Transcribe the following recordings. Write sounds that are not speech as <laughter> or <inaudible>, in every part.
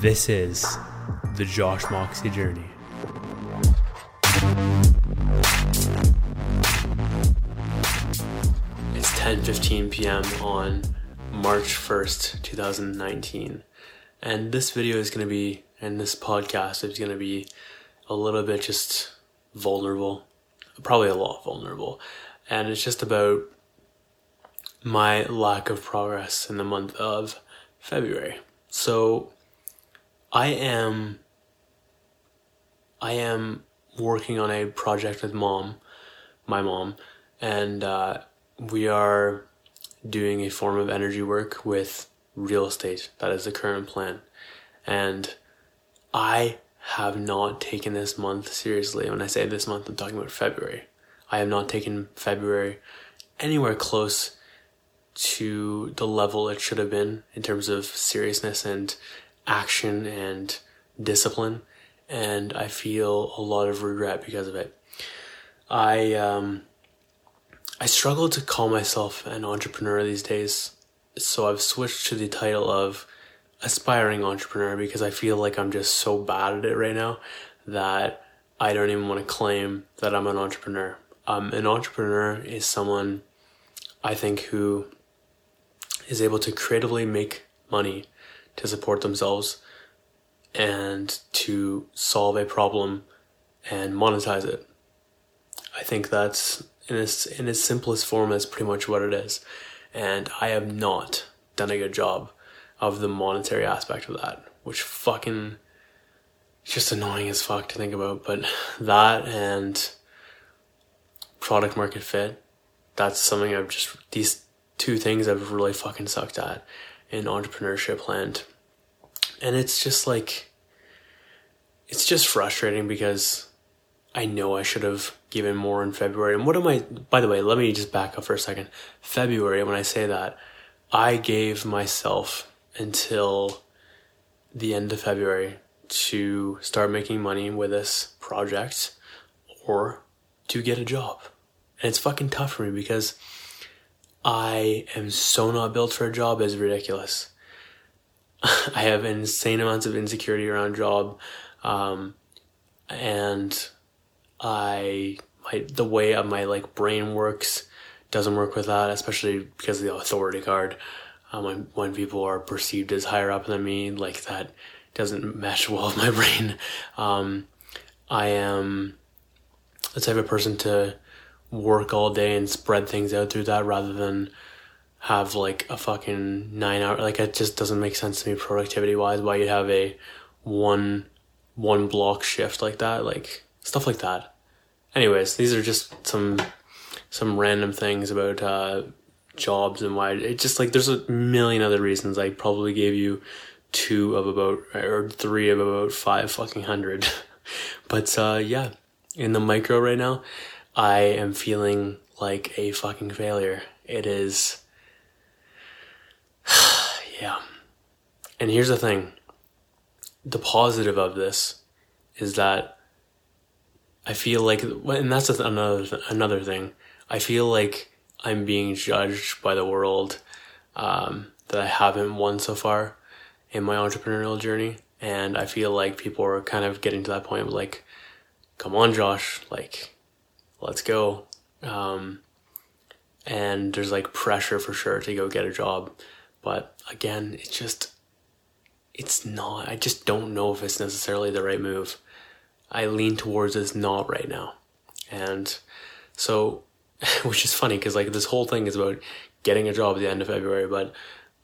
This is the Josh Moxie journey. It's 10:15 p.m. on March 1st, 2019. And this video is going to be and this podcast is going to be a little bit just vulnerable, probably a lot vulnerable. And it's just about my lack of progress in the month of February. So I am I am working on a project with mom, my mom, and uh, we are doing a form of energy work with real estate. That is the current plan. And I have not taken this month seriously. When I say this month, I'm talking about February. I have not taken February anywhere close to the level it should have been in terms of seriousness and action and discipline. And I feel a lot of regret because of it. I, um, I struggle to call myself an entrepreneur these days. So I've switched to the title of aspiring entrepreneur because I feel like I'm just so bad at it right now that I don't even want to claim that I'm an entrepreneur. Um, an entrepreneur is someone I think who is able to creatively make money to support themselves and to solve a problem and monetize it. I think that's in its in its simplest form that's pretty much what it is. And I have not done a good job of the monetary aspect of that, which fucking just annoying as fuck to think about. But <laughs> that and product market fit, that's something I've just these two things I've really fucking sucked at in entrepreneurship land. And it's just like, it's just frustrating because I know I should have given more in February. And what am I, by the way, let me just back up for a second. February, when I say that, I gave myself until the end of February to start making money with this project or to get a job. And it's fucking tough for me because I am so not built for a job is ridiculous. <laughs> I have insane amounts of insecurity around job, um, and I my the way of my like brain works doesn't work with that, especially because of the authority card. Um, when when people are perceived as higher up than me, like that doesn't <laughs> mesh well with my brain. Um, I am the type of person to work all day and spread things out through that rather than have like a fucking nine hour like it just doesn't make sense to me productivity wise why you'd have a one one block shift like that like stuff like that. Anyways these are just some some random things about uh jobs and why it just like there's a million other reasons. I probably gave you two of about or three of about five fucking hundred. <laughs> But uh yeah in the micro right now I am feeling like a fucking failure. It is. <sighs> yeah. And here's the thing the positive of this is that I feel like, and that's another another thing. I feel like I'm being judged by the world um, that I haven't won so far in my entrepreneurial journey, and I feel like people are kind of getting to that point of like, "Come on, Josh! Like, let's go. Um, and there's like pressure for sure to go get a job. But again, it's just, it's not, I just don't know if it's necessarily the right move. I lean towards it's not right now. And so, <laughs> which is funny because like this whole thing is about getting a job at the end of February, but,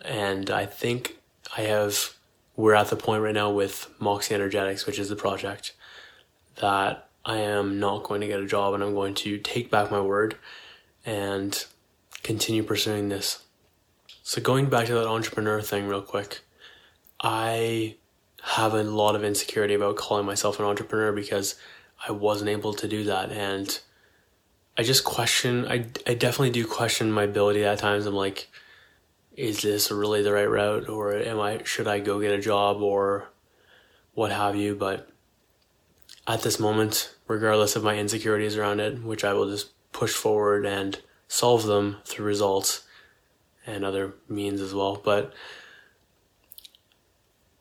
and I think I have, we're at the point right now with Moxie Energetics, which is the project that I am not going to get a job and I'm going to take back my word and continue pursuing this. So, going back to that entrepreneur thing, real quick, I have a lot of insecurity about calling myself an entrepreneur because I wasn't able to do that. And I just question, I, I definitely do question my ability at times. I'm like, is this really the right route or am I, should I go get a job or what have you? But at this moment, regardless of my insecurities around it, which I will just push forward and solve them through results and other means as well. But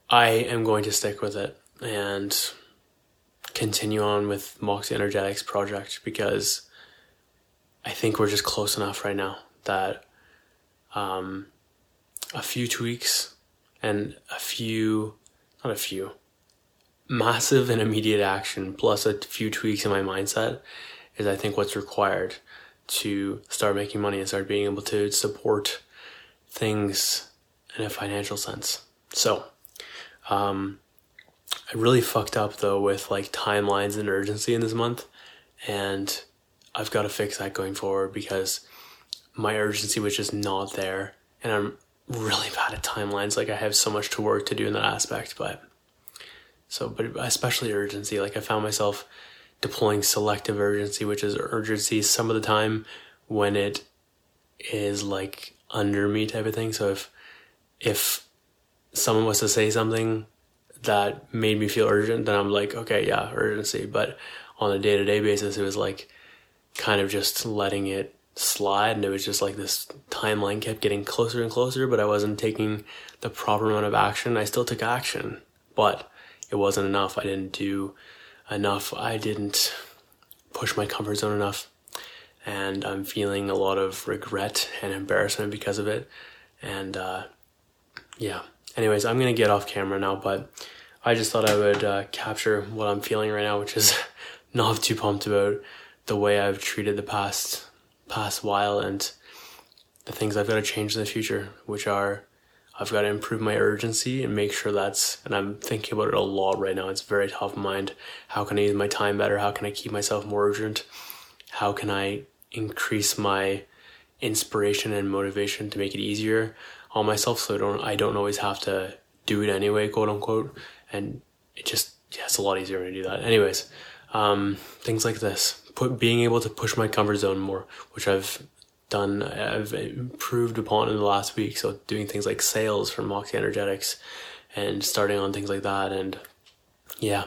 I am going to stick with it and continue on with Moxie Energetics project because I think we're just close enough right now that um, a few tweaks and a few, not a few, massive and immediate action plus a few tweaks in my mindset is I think what's required to start making money and start being able to support things in a financial sense. So, um, I really fucked up though with like timelines and urgency in this month, and I've got to fix that going forward because my urgency was just not there, and I'm really bad at timelines. Like I have so much to work to do in that aspect, but so, but especially urgency. Like I found myself deploying selective urgency, which is urgency some of the time when it is like under me type of thing. So if if someone was to say something that made me feel urgent, then I'm like, okay, yeah, urgency. But on a day to day basis, it was like kind of just letting it slide. And it was just like this timeline kept getting closer and closer, but I wasn't taking the proper amount of action. I still took action, but it wasn't enough. I didn't do enough. I didn't push my comfort zone enough. And I'm feeling a lot of regret and embarrassment because of it. And, uh, yeah. Anyways, I'm gonna get off camera now, but I just thought I would uh, capture what I'm feeling right now, which is <laughs> not too pumped about the way I've treated the past past while and the things I've got to change in the future, which are I've got to improve my urgency and make sure that's, and I'm thinking about it a lot right now. It's very top of mind. How can I use my time better? How can I keep myself more urgent? How can I increase my inspiration and motivation to make it easier on myself so I don't, I don't always have to do it anyway, quote unquote. And it just, yeah, it's a lot easier when I do that. Anyways, um, things like this, put, being able to push my comfort zone more, which I've done, I've improved upon in the last week. So doing things like sales for Moxie Energetics and starting on things like that. And yeah.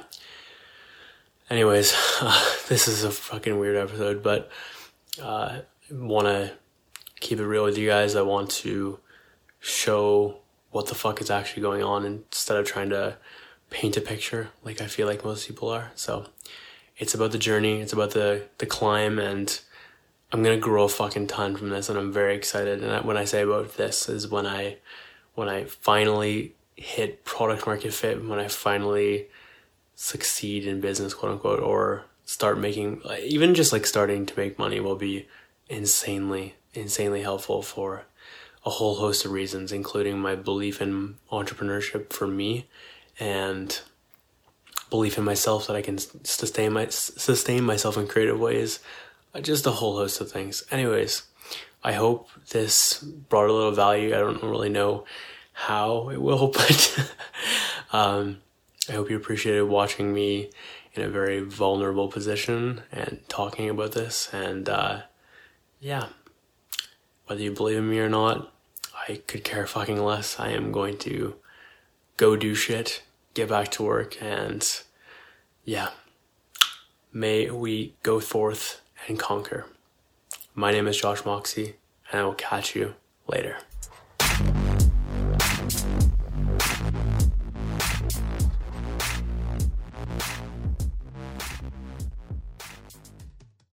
Anyways, uh, <laughs> this is a fucking weird episode, but uh, want to keep it real with you guys. I want to show what the fuck is actually going on instead of trying to paint a picture like I feel like most people are. So it's about the journey, it's about the the climb and I'm gonna grow a fucking ton from this, and I'm very excited. And when I say about this is when I when I finally hit product market fit, when I finally succeed in business, quote unquote, or start making even just like starting to make money will be insanely insanely helpful for a whole host of reasons, including my belief in entrepreneurship for me and belief in myself that I can sustain my sustain myself in creative ways just a whole host of things. Anyways, I hope this brought a little value. I don't really know how it will, <laughs> but um, I hope you appreciated watching me in a very vulnerable position and talking about this. And uh, yeah, whether you believe in me or not, I could care fucking less. I am going to go do shit, get back to work, and yeah, may we go forth and conquer. My name is Josh Moxie, and I will catch you later.